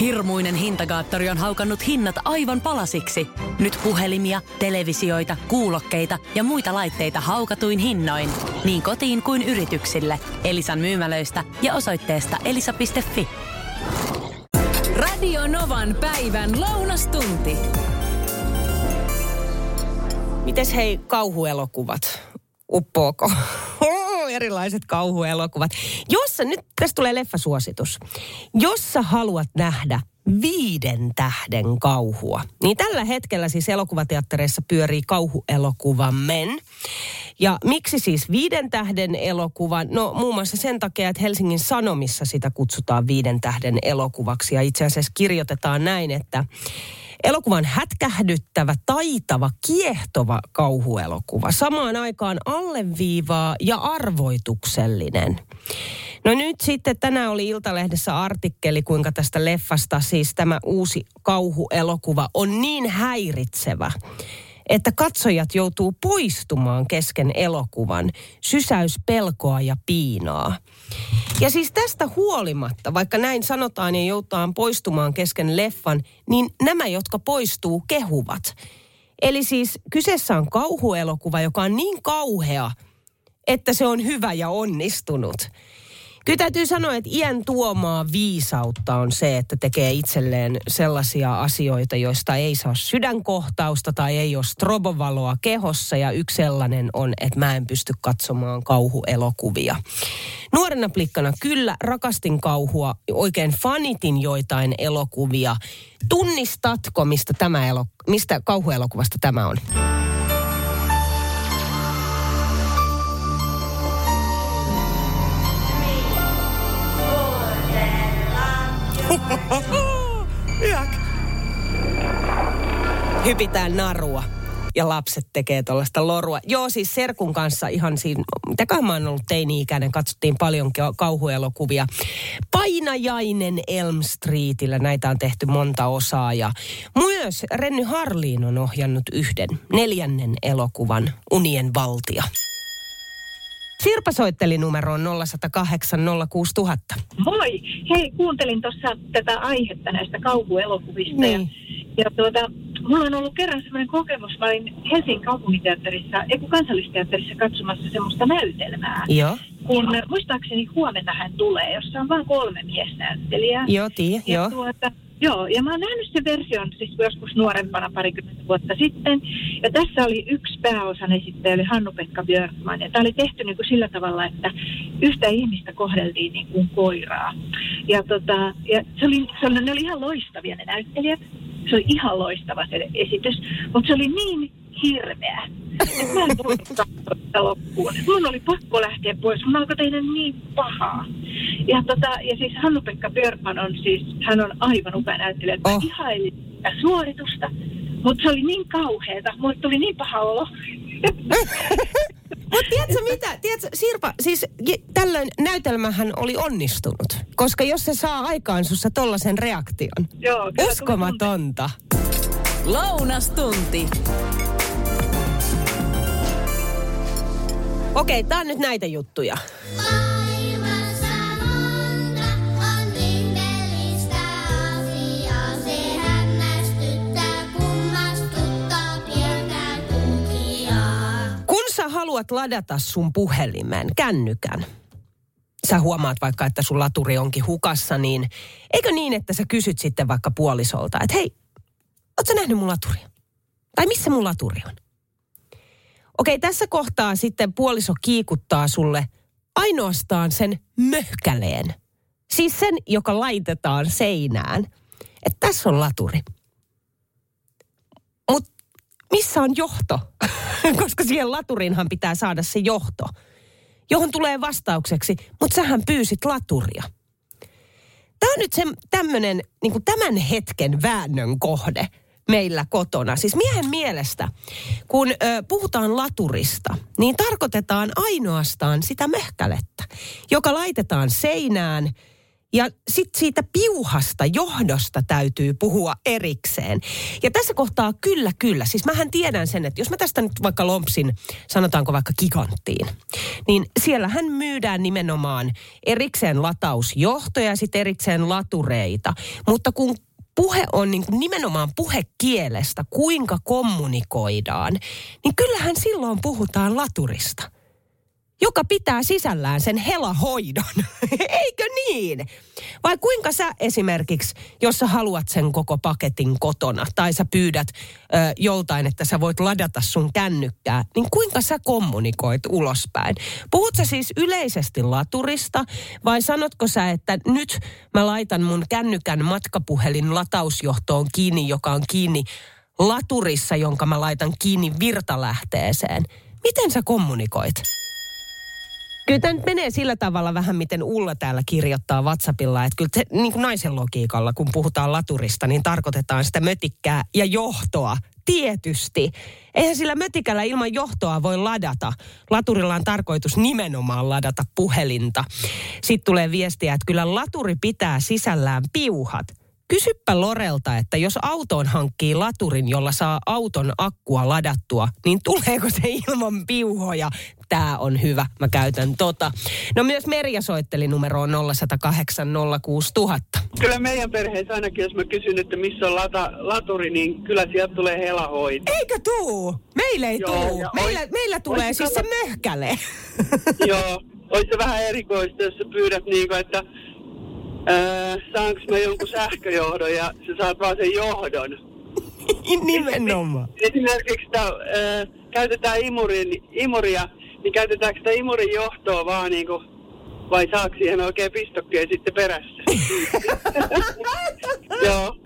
Hirmuinen hintakaattori on haukannut hinnat aivan palasiksi. Nyt puhelimia, televisioita, kuulokkeita ja muita laitteita haukatuin hinnoin. Niin kotiin kuin yrityksille. Elisan myymälöistä ja osoitteesta elisa.fi. Radio Novan päivän lounastunti. Mites hei kauhuelokuvat? Uppoako? Erilaiset kauhuelokuvat. Jossa, nyt tästä tulee leffasuositus. Jos sä haluat nähdä viiden tähden kauhua, niin tällä hetkellä siis elokuvateattereissa pyörii kauhuelokuva Men. Ja miksi siis viiden tähden elokuva? No muun muassa sen takia, että Helsingin Sanomissa sitä kutsutaan viiden tähden elokuvaksi. Ja itse asiassa kirjoitetaan näin, että Elokuvan hätkähdyttävä, taitava, kiehtova kauhuelokuva. Samaan aikaan alleviivaa ja arvoituksellinen. No nyt sitten tänään oli Iltalehdessä artikkeli, kuinka tästä leffasta siis tämä uusi kauhuelokuva on niin häiritsevä, että katsojat joutuu poistumaan kesken elokuvan. Sysäys pelkoa ja piinaa. Ja siis tästä huolimatta, vaikka näin sanotaan ja joutaan poistumaan kesken leffan, niin nämä, jotka poistuu, kehuvat. Eli siis kyseessä on kauhuelokuva, joka on niin kauhea, että se on hyvä ja onnistunut. Kyllä täytyy sanoa, että iän tuomaa viisautta on se, että tekee itselleen sellaisia asioita, joista ei saa sydänkohtausta tai ei ole strobovaloa kehossa. Ja yksi sellainen on, että mä en pysty katsomaan kauhuelokuvia. Nuorena plikkana kyllä rakastin kauhua, oikein fanitin joitain elokuvia. Tunnistatko, mistä, tämä elo, mistä kauhuelokuvasta tämä on? Hyök. Hypitään narua ja lapset tekee tuollaista lorua. Joo, siis Serkun kanssa ihan siinä, mitäköhän mä oon ollut teini-ikäinen, katsottiin paljon kauhuelokuvia. Painajainen Elm Streetillä, näitä on tehty monta osaa ja myös Renny Harliin on ohjannut yhden, neljännen elokuvan, Unien valtia. Sirpa soitteli numeroon 0108 06000. Moi! Hei, kuuntelin tuossa tätä aihetta näistä kauhuelokuvista. Niin. Ja, ja tuota, mulla on ollut kerran semmoinen kokemus. Mä olin Helsingin kaupunginteatterissa, ei kun kansallisteatterissa katsomassa semmoista näytelmää. Joo. Kun muistaakseni huomenna hän tulee, jossa on vain kolme miesnäyttelijää. Joo, tii, Ja joo. tuota, joo, ja mä oon nähnyt sen version siis joskus nuorempana parikymmentä vuotta sitten. Ja tässä oli yksi pääosan esittäjä, Hannu-Pekka Björkman. Ja tämä oli tehty niin kuin sillä tavalla, että yhtä ihmistä kohdeltiin niin kuin koiraa. Ja, tota, ja se oli, se oli, ne oli ihan loistavia ne näyttelijät. Se oli ihan loistava se esitys, mutta se oli niin hirveä. että Mä en voinut loppuun. Mun oli pakko lähteä pois. Mun alkoi tehdä niin pahaa. Ja, tota, ja siis Hannu-Pekka Björkman on siis, hän on aivan upea näyttelijä. Mä Oh. ihailin sitä suoritusta, mutta se oli niin kauheeta. Mulle tuli niin paha olo. Mutta tiedätkö mitä? Tiedätkö, Sirpa, siis tällöin näytelmähän oli onnistunut. Koska jos se saa aikaan sussa tollasen reaktion. Joo, Uskomatonta. Okei, tää on nyt näitä juttuja. Haluat ladata sun puhelimen, kännykän, sä huomaat vaikka, että sun laturi onkin hukassa, niin eikö niin, että sä kysyt sitten vaikka puolisolta, että hei, oot sä nähnyt mun laturia? Tai missä mun laturi on? Okei, tässä kohtaa sitten puoliso kiikuttaa sulle ainoastaan sen möhkäleen. Siis sen, joka laitetaan seinään. Että tässä on laturi. Mutta missä on johto? Koska siihen laturinhan pitää saada se johto, johon tulee vastaukseksi, mutta sähän pyysit laturia. Tämä on nyt se tämmöinen niin tämän hetken väännön kohde meillä kotona. Siis miehen mielestä, kun ö, puhutaan laturista, niin tarkoitetaan ainoastaan sitä möhkälettä, joka laitetaan seinään Ja sitten siitä piuhasta johdosta täytyy puhua erikseen. Ja tässä kohtaa kyllä, kyllä. Siis mähän tiedän sen, että jos mä tästä nyt vaikka lompsin, sanotaanko vaikka giganttiin, niin siellähän myydään nimenomaan erikseen latausjohtoja ja sitten erikseen latureita. Mutta kun puhe on niin kuin nimenomaan puhekielestä, kuinka kommunikoidaan, niin kyllähän silloin puhutaan laturista joka pitää sisällään sen helahoidon. Eikö niin? Vai kuinka sä esimerkiksi, jos sä haluat sen koko paketin kotona, tai sä pyydät ö, joltain, että sä voit ladata sun kännykkää, niin kuinka sä kommunikoit ulospäin? Puhut sä siis yleisesti laturista, vai sanotko sä, että nyt mä laitan mun kännykän matkapuhelin latausjohtoon kiinni, joka on kiinni laturissa, jonka mä laitan kiinni virtalähteeseen? Miten sä kommunikoit? Kyllä tämä nyt menee sillä tavalla vähän, miten Ulla täällä kirjoittaa WhatsAppilla, että kyllä se, niin kuin naisen logiikalla, kun puhutaan laturista, niin tarkoitetaan sitä mötikkää ja johtoa. Tietysti. Eihän sillä mötikällä ilman johtoa voi ladata. Laturilla on tarkoitus nimenomaan ladata puhelinta. Sitten tulee viestiä, että kyllä laturi pitää sisällään piuhat. Kysyppä Lorelta, että jos autoon hankkii laturin, jolla saa auton akkua ladattua, niin tuleeko se ilman piuhoja? Tämä on hyvä, mä käytän tota. No myös Merja soitteli numeroon 0108 06000. Kyllä meidän perheessä ainakin, jos mä kysyn, että missä on lata, laturi, niin kyllä sieltä tulee helahoito. Eikö tuu? Meillä ei Joo, tuu. Meillä, ois- meillä tulee ois siis se möhkäle. Joo, olisi se vähän erikoista, jos sä pyydät niinku, että ää, saanko mä jonkun sähköjohdon ja sä saat vaan sen johdon. Nimenomaan. Esimerkiksi sitä, ää, käytetään imurin, imuria, niin käytetäänkö sitä imurin johtoa vaan niinku, vai saako siihen oikein pistokkeen sitten perässä? Joo.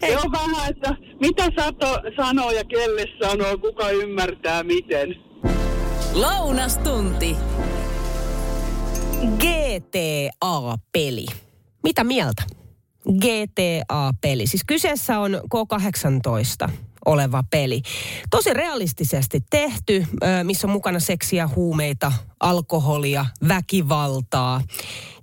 Se on vähän, että mitä sato sanoo ja kelle sanoo, kuka ymmärtää miten. Lounastunti. GTA-peli. Mitä mieltä? GTA-peli. Siis kyseessä on K18 oleva peli. Tosi realistisesti tehty, missä on mukana seksiä, huumeita, alkoholia, väkivaltaa.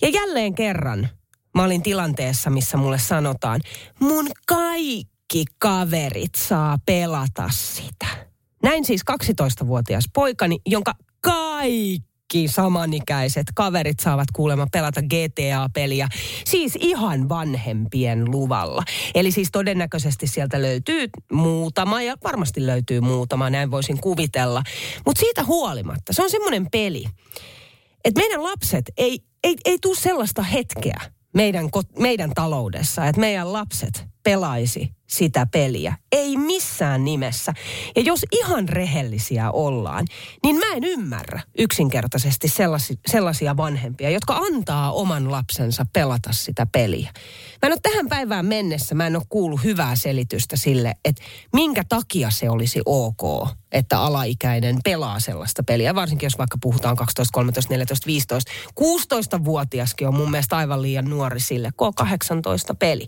Ja jälleen kerran mä olin tilanteessa, missä mulle sanotaan, mun kaikki kaverit saa pelata sitä. Näin siis 12-vuotias poikani, jonka kaikki samanikäiset kaverit saavat kuulemma pelata GTA-peliä, siis ihan vanhempien luvalla. Eli siis todennäköisesti sieltä löytyy muutama, ja varmasti löytyy muutama, näin voisin kuvitella. Mutta siitä huolimatta, se on semmoinen peli, että meidän lapset ei, ei, ei tule sellaista hetkeä meidän, meidän taloudessa, että meidän lapset pelaisi sitä peliä. Ei missään nimessä. Ja jos ihan rehellisiä ollaan, niin mä en ymmärrä yksinkertaisesti sellasi, sellaisia vanhempia, jotka antaa oman lapsensa pelata sitä peliä. Mä en ole tähän päivään mennessä, mä en ole kuullut hyvää selitystä sille, että minkä takia se olisi ok, että alaikäinen pelaa sellaista peliä. Varsinkin jos vaikka puhutaan 12, 13, 14, 15. 16-vuotiaskin on mun mielestä aivan liian nuori sille, K18 peli.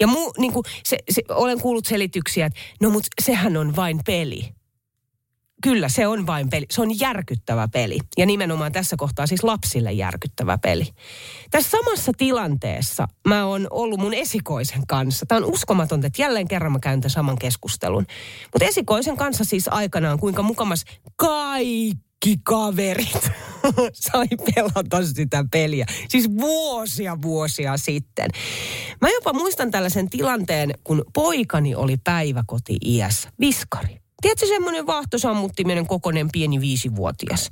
Ja mu, niin kuin se, se, olen kuullut selityksiä, että no mut sehän on vain peli. Kyllä, se on vain peli. Se on järkyttävä peli. Ja nimenomaan tässä kohtaa siis lapsille järkyttävä peli. Tässä samassa tilanteessa mä oon ollut mun esikoisen kanssa. Tämä on uskomatonta, että jälleen kerran mä käyn tämän saman keskustelun. Mutta esikoisen kanssa siis aikanaan, kuinka mukamas kaikki kaverit sai pelata sitä peliä. Siis vuosia vuosia sitten. Mä jopa muistan tällaisen tilanteen, kun poikani oli päiväkoti-iässä, viskari. Tiedätkö semmoinen vaahtosammuttiminen kokoinen pieni viisivuotias?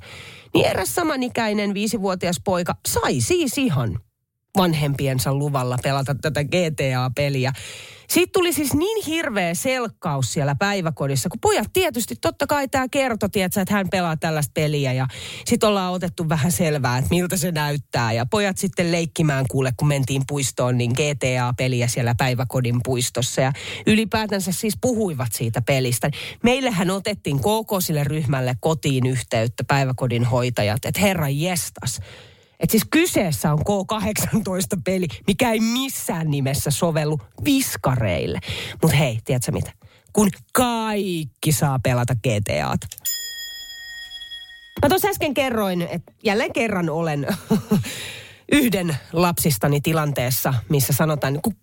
Niin eräs samanikäinen viisivuotias poika sai siis ihan vanhempiensa luvalla pelata tätä GTA-peliä. Siitä tuli siis niin hirveä selkkaus siellä päiväkodissa, kun pojat tietysti, totta kai tämä kertoi, että hän pelaa tällaista peliä ja sitten ollaan otettu vähän selvää, että miltä se näyttää. Ja pojat sitten leikkimään kuule, kun mentiin puistoon, niin GTA-peliä siellä päiväkodin puistossa ja ylipäätänsä siis puhuivat siitä pelistä. Meillähän otettiin koko sille ryhmälle kotiin yhteyttä päiväkodin hoitajat, että herra jestas, että siis kyseessä on K18-peli, mikä ei missään nimessä sovellu viskareille. Mutta hei, tiedätkö mitä? Kun kaikki saa pelata GTAta. Mä tuossa äsken kerroin, että jälleen kerran olen yhden lapsistani tilanteessa, missä sanotaan, kun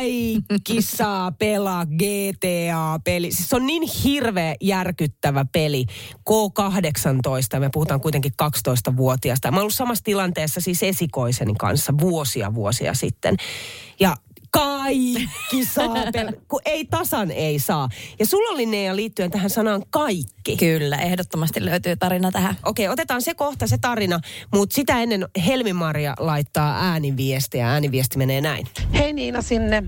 saa pelaa GTA-peli. Siis se on niin hirveä järkyttävä peli. K18, me puhutaan kuitenkin 12-vuotiaasta. Mä oon ollut samassa tilanteessa siis esikoiseni kanssa vuosia vuosia sitten. Ja kaikki saa pel- kun ei tasan ei saa. Ja sulla oli Nea liittyen tähän sanaan kaikki. Kyllä, ehdottomasti löytyy tarina tähän. Okei, otetaan se kohta, se tarina, mutta sitä ennen Helmi-Maria laittaa ääniviestiä. Ääniviesti menee näin. Hei Niina sinne.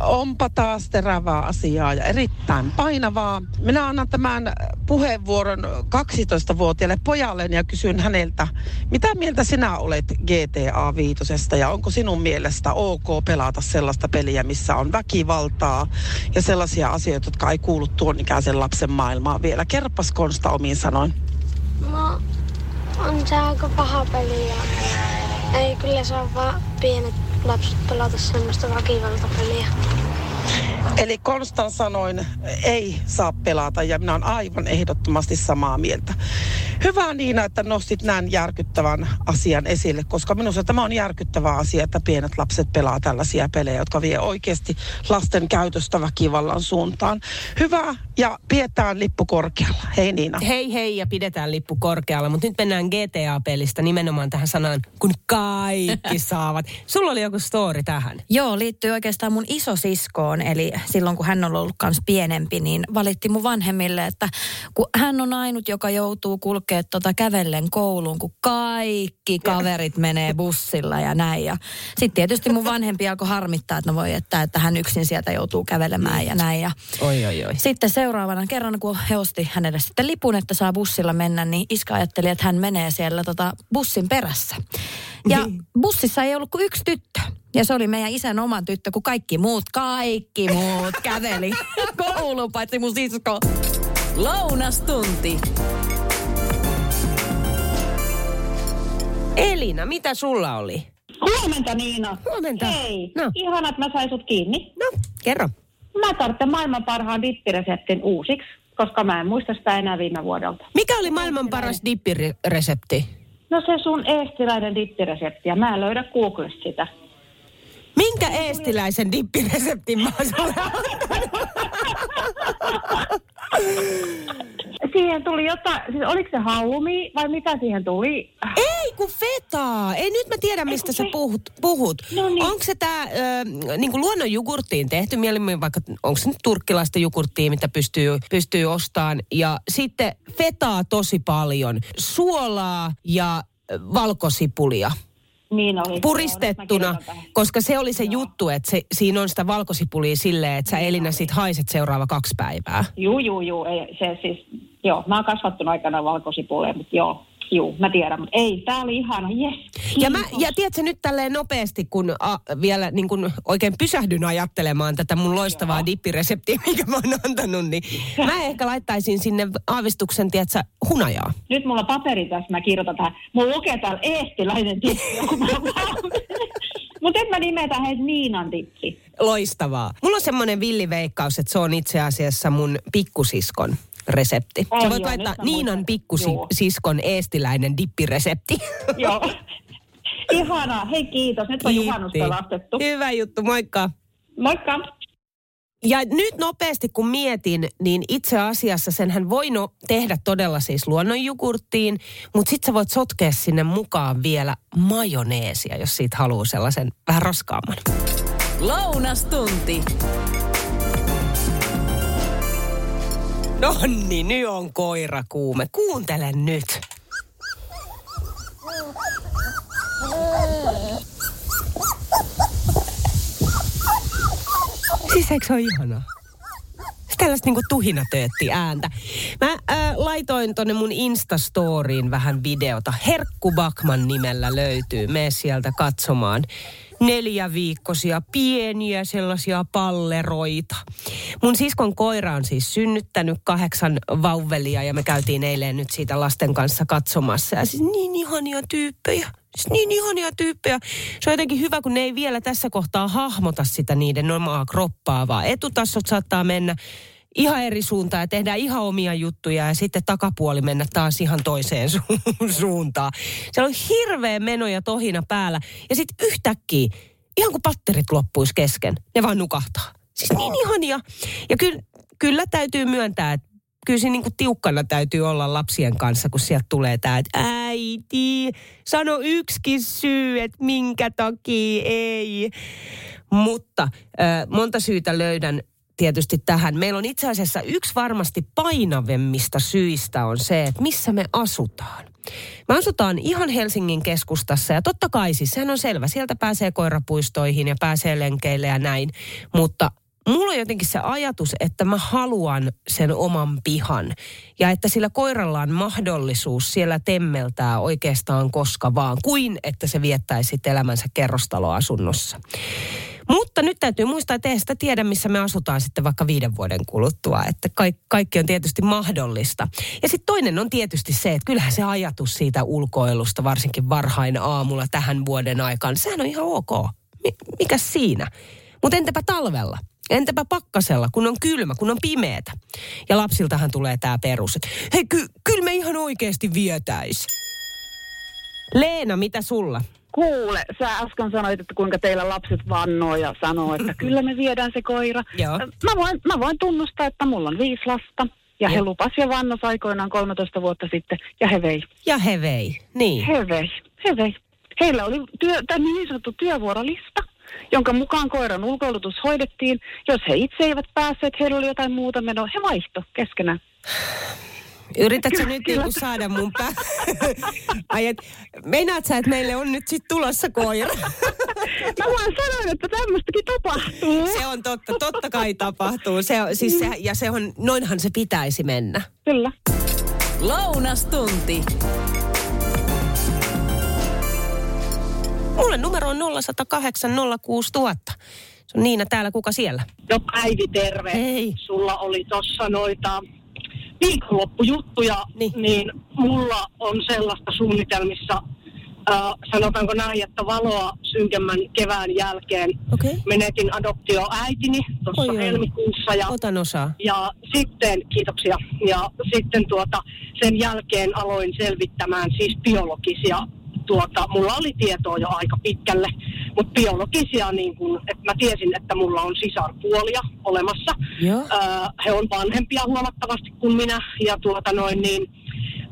Onpa taas terävää asiaa ja erittäin painavaa. Minä annan tämän puheenvuoron 12-vuotiaalle pojalle ja kysyn häneltä, mitä mieltä sinä olet GTA Viitosesta ja onko sinun mielestä ok pelata sellaista peliä, missä on väkivaltaa ja sellaisia asioita, jotka ei kuulu tuon ikäisen lapsen maailmaan vielä. Kerpas Konsta omiin sanoin. No, on se aika paha peli ja ei kyllä saa vaan pienet lapset pelata semmoista väkivaltapeliä. Eli Konstan sanoin, ei saa pelata ja minä olen aivan ehdottomasti samaa mieltä. Hyvä Niina, että nostit näin järkyttävän asian esille, koska minusta tämä on järkyttävä asia, että pienet lapset pelaa tällaisia pelejä, jotka vie oikeasti lasten käytöstä väkivallan suuntaan. Hyvä ja pidetään lippu korkealla. Hei Niina. Hei hei ja pidetään lippu korkealla, mutta nyt mennään GTA-pelistä nimenomaan tähän sanaan, kun kaikki saavat. Sulla oli joku story tähän. Joo, liittyy oikeastaan mun isosiskoon, eli silloin kun hän on ollut kans pienempi, niin valitti mun vanhemmille, että kun hän on ainut, joka joutuu kulkea tota kävellen kouluun, kun kaikki kaverit menee bussilla ja näin. Ja sitten tietysti mun vanhempi alkoi harmittaa, että no voi, että, että hän yksin sieltä joutuu kävelemään ja näin. Ja Oi oi oi. sitten seuraavana kerran, kun he osti hänelle sitten lipun, että saa bussilla mennä, niin iska ajatteli, että hän menee siellä tota bussin perässä. Ja bussissa ei ollut kuin yksi tyttö. Ja se oli meidän isän oma tyttö, kun kaikki muut, kaikki muut käveli kouluun, paitsi mun sisko. Lounastunti. Elina, mitä sulla oli? Huomenta Niina. Huomenta. Hei, No. ihana, että mä sain sut kiinni. No, kerro. Mä tarvitsen maailman parhaan dippireseptin uusiksi, koska mä en muista sitä enää viime vuodelta. Mikä oli maailman paras dippiresepti? No se sun eestiläinen dippiresepti, ja mä en löydä Googlesta sitä. Minkä eestiläisen dippireseptin mä oon? Siihen tuli jotain, siis oliko se halloumi vai mitä siihen tuli? Ei kun fetaa. Ei nyt mä tiedä, mistä sä fe- puhut. puhut. No niin. Onko se tää ö, niinku luonnon jogurttiin tehty mieluummin, vaikka onko se nyt turkkilaista jogurttia, mitä pystyy, pystyy ostamaan. Ja sitten fetaa tosi paljon. Suolaa ja valkosipulia. Niin oli. Joo, Puristettuna, koska se oli se juttu, että se, siinä on sitä valkosipulia silleen, että sä Elina sit haiset seuraava kaksi päivää. Juu, juu, juu. Ei, se siis, joo, mä oon kasvattanut aikana valkosipuleja, mutta joo, juu, mä tiedän. Mutta ei, tää oli ihana, jes. Ja, mä, ja tiedätkö nyt tälleen nopeasti, kun a, vielä niin kun oikein pysähdyn ajattelemaan tätä mun loistavaa Joo. dippireseptiä, minkä mä oon antanut, niin mä ehkä laittaisin sinne aavistuksen, tiedätkö, hunajaa. Nyt mulla paperi tässä, mä kirjoitan tähän. Mulla lukee täällä eestiläinen mä Mutta nyt mä nimetän heitä Niinan tippi. Loistavaa. Mulla on semmoinen villiveikkaus, että se on itse asiassa mun pikkusiskon resepti. On Sä voit joo, laittaa Niinan pikkusiskon eestiläinen dippiresepti. Joo. Ihanaa. Hei kiitos. Nyt on juhannus Kiitti. pelastettu. Hyvä juttu, moikka. Moikka. Ja nyt nopeasti kun mietin, niin itse asiassa senhän voi no, tehdä todella siis luonnonjogurttiin, mutta sitten sä voit sotkea sinne mukaan vielä majoneesia, jos siitä haluaa sellaisen vähän raskaamman. Lounastunti. No niin, nyt on koira kuume. Kuuntele nyt. Siis eikö se ole ihanaa? Se Tällaista niinku tuhinatöötti ääntä. Mä äh, laitoin tonne mun Instastoriin vähän videota. Herkku Bakman nimellä löytyy. Mene sieltä katsomaan. Neljäviikkoisia pieniä sellaisia palleroita. Mun siskon koira on siis synnyttänyt kahdeksan vauvelia ja me käytiin eilen nyt siitä lasten kanssa katsomassa. Ja siis niin ihania tyyppejä. Siis niin ihania tyyppejä. Se on jotenkin hyvä, kun ne ei vielä tässä kohtaa hahmota sitä niiden omaa kroppaa, vaan etutassot saattaa mennä ihan eri suuntaan ja tehdään ihan omia juttuja ja sitten takapuoli mennä taas ihan toiseen su- suuntaan. Siellä on hirveä meno ja tohina päällä ja sitten yhtäkkiä, ihan kuin patterit loppuisi kesken, ne vaan nukahtaa. Siis niin ihania. Ja kyllä, kyllä täytyy myöntää, että kyllä siinä niin kuin tiukkana täytyy olla lapsien kanssa, kun sieltä tulee tämä, että äiti, sano yksikin syy, että minkä takia ei. Mutta äh, monta syytä löydän tietysti tähän. Meillä on itse asiassa yksi varmasti painavemmista syistä on se, että missä me asutaan. Me asutaan ihan Helsingin keskustassa ja totta kai siis sehän on selvä. Sieltä pääsee koirapuistoihin ja pääsee lenkeille ja näin. Mutta mulla on jotenkin se ajatus, että mä haluan sen oman pihan. Ja että sillä koiralla on mahdollisuus siellä temmeltää oikeastaan koska vaan, kuin että se viettäisi elämänsä kerrostaloasunnossa. Mutta nyt täytyy muistaa, että ei sitä tiedä, missä me asutaan sitten vaikka viiden vuoden kuluttua. Että kaikki, kaikki on tietysti mahdollista. Ja sitten toinen on tietysti se, että kyllähän se ajatus siitä ulkoilusta, varsinkin varhain aamulla tähän vuoden aikaan, sehän on ihan ok. Mikä siinä? Mutta entäpä talvella? Entäpä pakkasella, kun on kylmä, kun on pimeätä? Ja lapsiltahan tulee tämä perus, että hei, ky- kyllä me ihan oikeasti vietäis. Leena, mitä sulla? Kuule, sä äsken sanoit, että kuinka teillä lapset vannoo ja sanoo, että kyllä me viedään se koira. Joo. Mä voin, mä voin tunnustaa, että mulla on viisi lasta. Ja he Joo. lupas ja vannos aikoinaan 13 vuotta sitten, ja he vei. Ja he vei. Niin. He vei, he vei. Heillä oli työ, tämä niin sanottu työvuorolista, jonka mukaan koiran ulkoilutus hoidettiin. Jos he itse eivät päässeet, heillä oli jotain muuta menoa, he vaihto keskenään. Yrität sä nyt niinku saada mun pää... Ai et, meinaat sä, että meille on nyt sit tulossa koira? Mä vaan sanoin, että tämmöistäkin tapahtuu. Se on totta, totta kai tapahtuu. Se, on- siis se, ja se on, noinhan se pitäisi mennä. Kyllä. Lounastunti. Mulle numero on 0108 06000. Se on Niina täällä, kuka siellä? No Päivi, terve. Hei. Sulla oli tossa noita viikonloppujuttuja, Niin. niin. mulla on sellaista suunnitelmissa, äh, sanotaanko näin, että valoa synkemmän kevään jälkeen. Okay. menetin adoptioäitini tuossa helmikuussa ja Otan osaa. ja sitten, kiitoksia, ja sitten tuota, sen jälkeen aloin selvittämään siis biologisia, tuota, mulla oli tietoa jo aika pitkälle, mutta biologisia niin kun, että mä tiesin, että mulla on sisarpuolia olemassa. Joo. Öö, he on vanhempia huomattavasti kuin minä, ja tuota noin niin,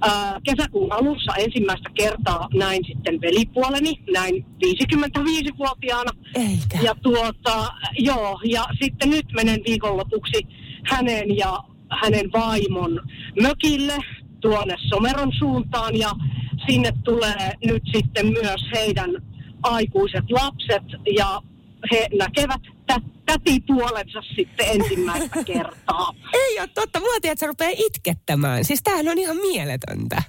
öö, kesäkuun alussa ensimmäistä kertaa näin sitten velipuoleni, näin 55-vuotiaana. Eikä. Ja tuota, joo, ja sitten nyt menen viikonlopuksi hänen ja hänen vaimon mökille tuonne Someron suuntaan ja sinne tulee nyt sitten myös heidän aikuiset lapset ja he näkevät tä- tätipuolensa sitten ensimmäistä kertaa. Ei ole totta. Mua tiedät, että se rupeaa itkettämään. Siis tämähän on ihan mieletöntä.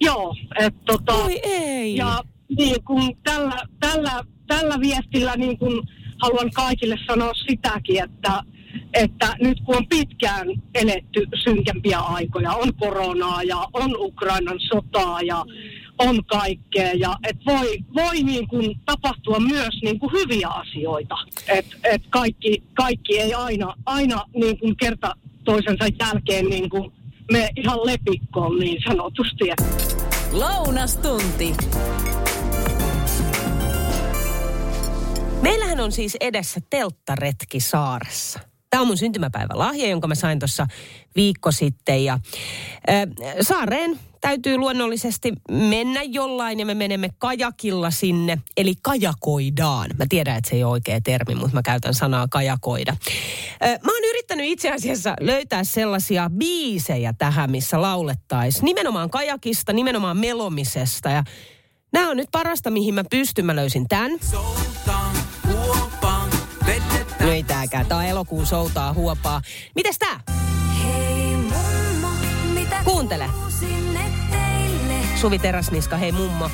Joo, että tota... Oi ei. Ja niin kun tällä, tällä, tällä viestillä niin kun haluan kaikille sanoa sitäkin, että, että nyt kun on pitkään eletty synkempiä aikoja, on koronaa ja on Ukrainan sotaa ja on kaikkea ja et voi, voi niin kun tapahtua myös niin kun hyviä asioita. Et, et kaikki, kaikki ei aina, aina niin kun kerta toisensa jälkeen niin kun me ihan lepikkoon niin sanotusti. Lounastunti. Meillähän on siis edessä telttaretki saaressa. Tämä on mun syntymäpäivän lahja, jonka mä sain tuossa viikko sitten. Ja, äh, saareen täytyy luonnollisesti mennä jollain ja me menemme kajakilla sinne. Eli kajakoidaan. Mä tiedän, että se ei ole oikea termi, mutta mä käytän sanaa kajakoida. Mä oon yrittänyt itse asiassa löytää sellaisia biisejä tähän, missä laulettaisiin. Nimenomaan kajakista, nimenomaan melomisesta. Ja nämä on nyt parasta, mihin mä pystyn. Mä löysin tämän. No ei tääkään. Tää on elokuun soutaa huopaa. Mites tää? Hei mummo, mitä Kuuntele. Suvi Teräsniska, hei mummo.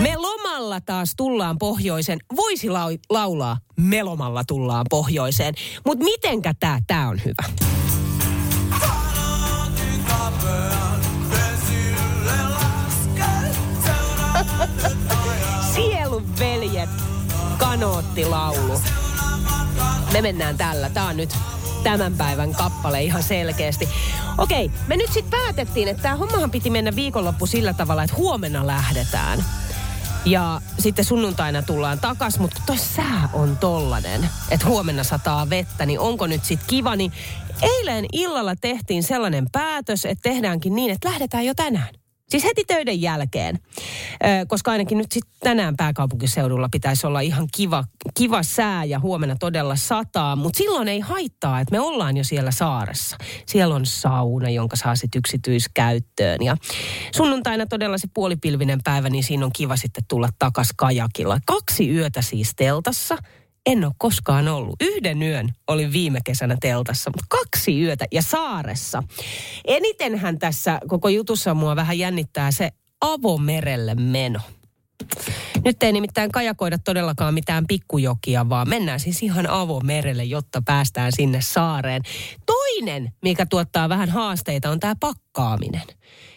Me lomalla taas tullaan pohjoiseen. Voisi lau- laulaa, me lomalla tullaan pohjoiseen. Mutta mitenkä tää? Tää on hyvä. Kanoottilaulu. Me mennään tällä. Tää on nyt tämän päivän kappale ihan selkeästi. Okei, me nyt sitten päätettiin, että tämä hommahan piti mennä viikonloppu sillä tavalla, että huomenna lähdetään. Ja sitten sunnuntaina tullaan takas, mutta toi sää on tollanen, että huomenna sataa vettä, niin onko nyt sitten kiva, niin eilen illalla tehtiin sellainen päätös, että tehdäänkin niin, että lähdetään jo tänään. Siis heti töiden jälkeen, koska ainakin nyt sitten tänään pääkaupunkiseudulla pitäisi olla ihan kiva, kiva sää ja huomenna todella sataa, mutta silloin ei haittaa, että me ollaan jo siellä saaressa. Siellä on sauna, jonka saa sitten yksityiskäyttöön ja sunnuntaina todella se puolipilvinen päivä, niin siinä on kiva sitten tulla takas kajakilla. Kaksi yötä siis teltassa, en ole koskaan ollut. Yhden yön olin viime kesänä teltassa, mutta kaksi yötä ja saaressa. Enitenhän tässä koko jutussa mua vähän jännittää se avomerelle meno. Nyt ei nimittäin kajakoida todellakaan mitään pikkujokia, vaan mennään siis ihan avomerelle, jotta päästään sinne saareen. Toinen, mikä tuottaa vähän haasteita, on tämä pakkaaminen.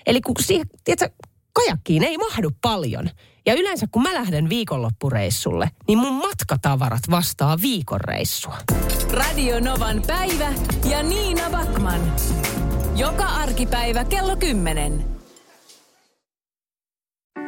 Eli kun tiedätkö, kajakkiin ei mahdu paljon. Ja yleensä kun mä lähden viikonloppureissulle, niin mun matkatavarat vastaa viikonreissua. Radio Novan päivä ja Niina Backman. Joka arkipäivä kello 10.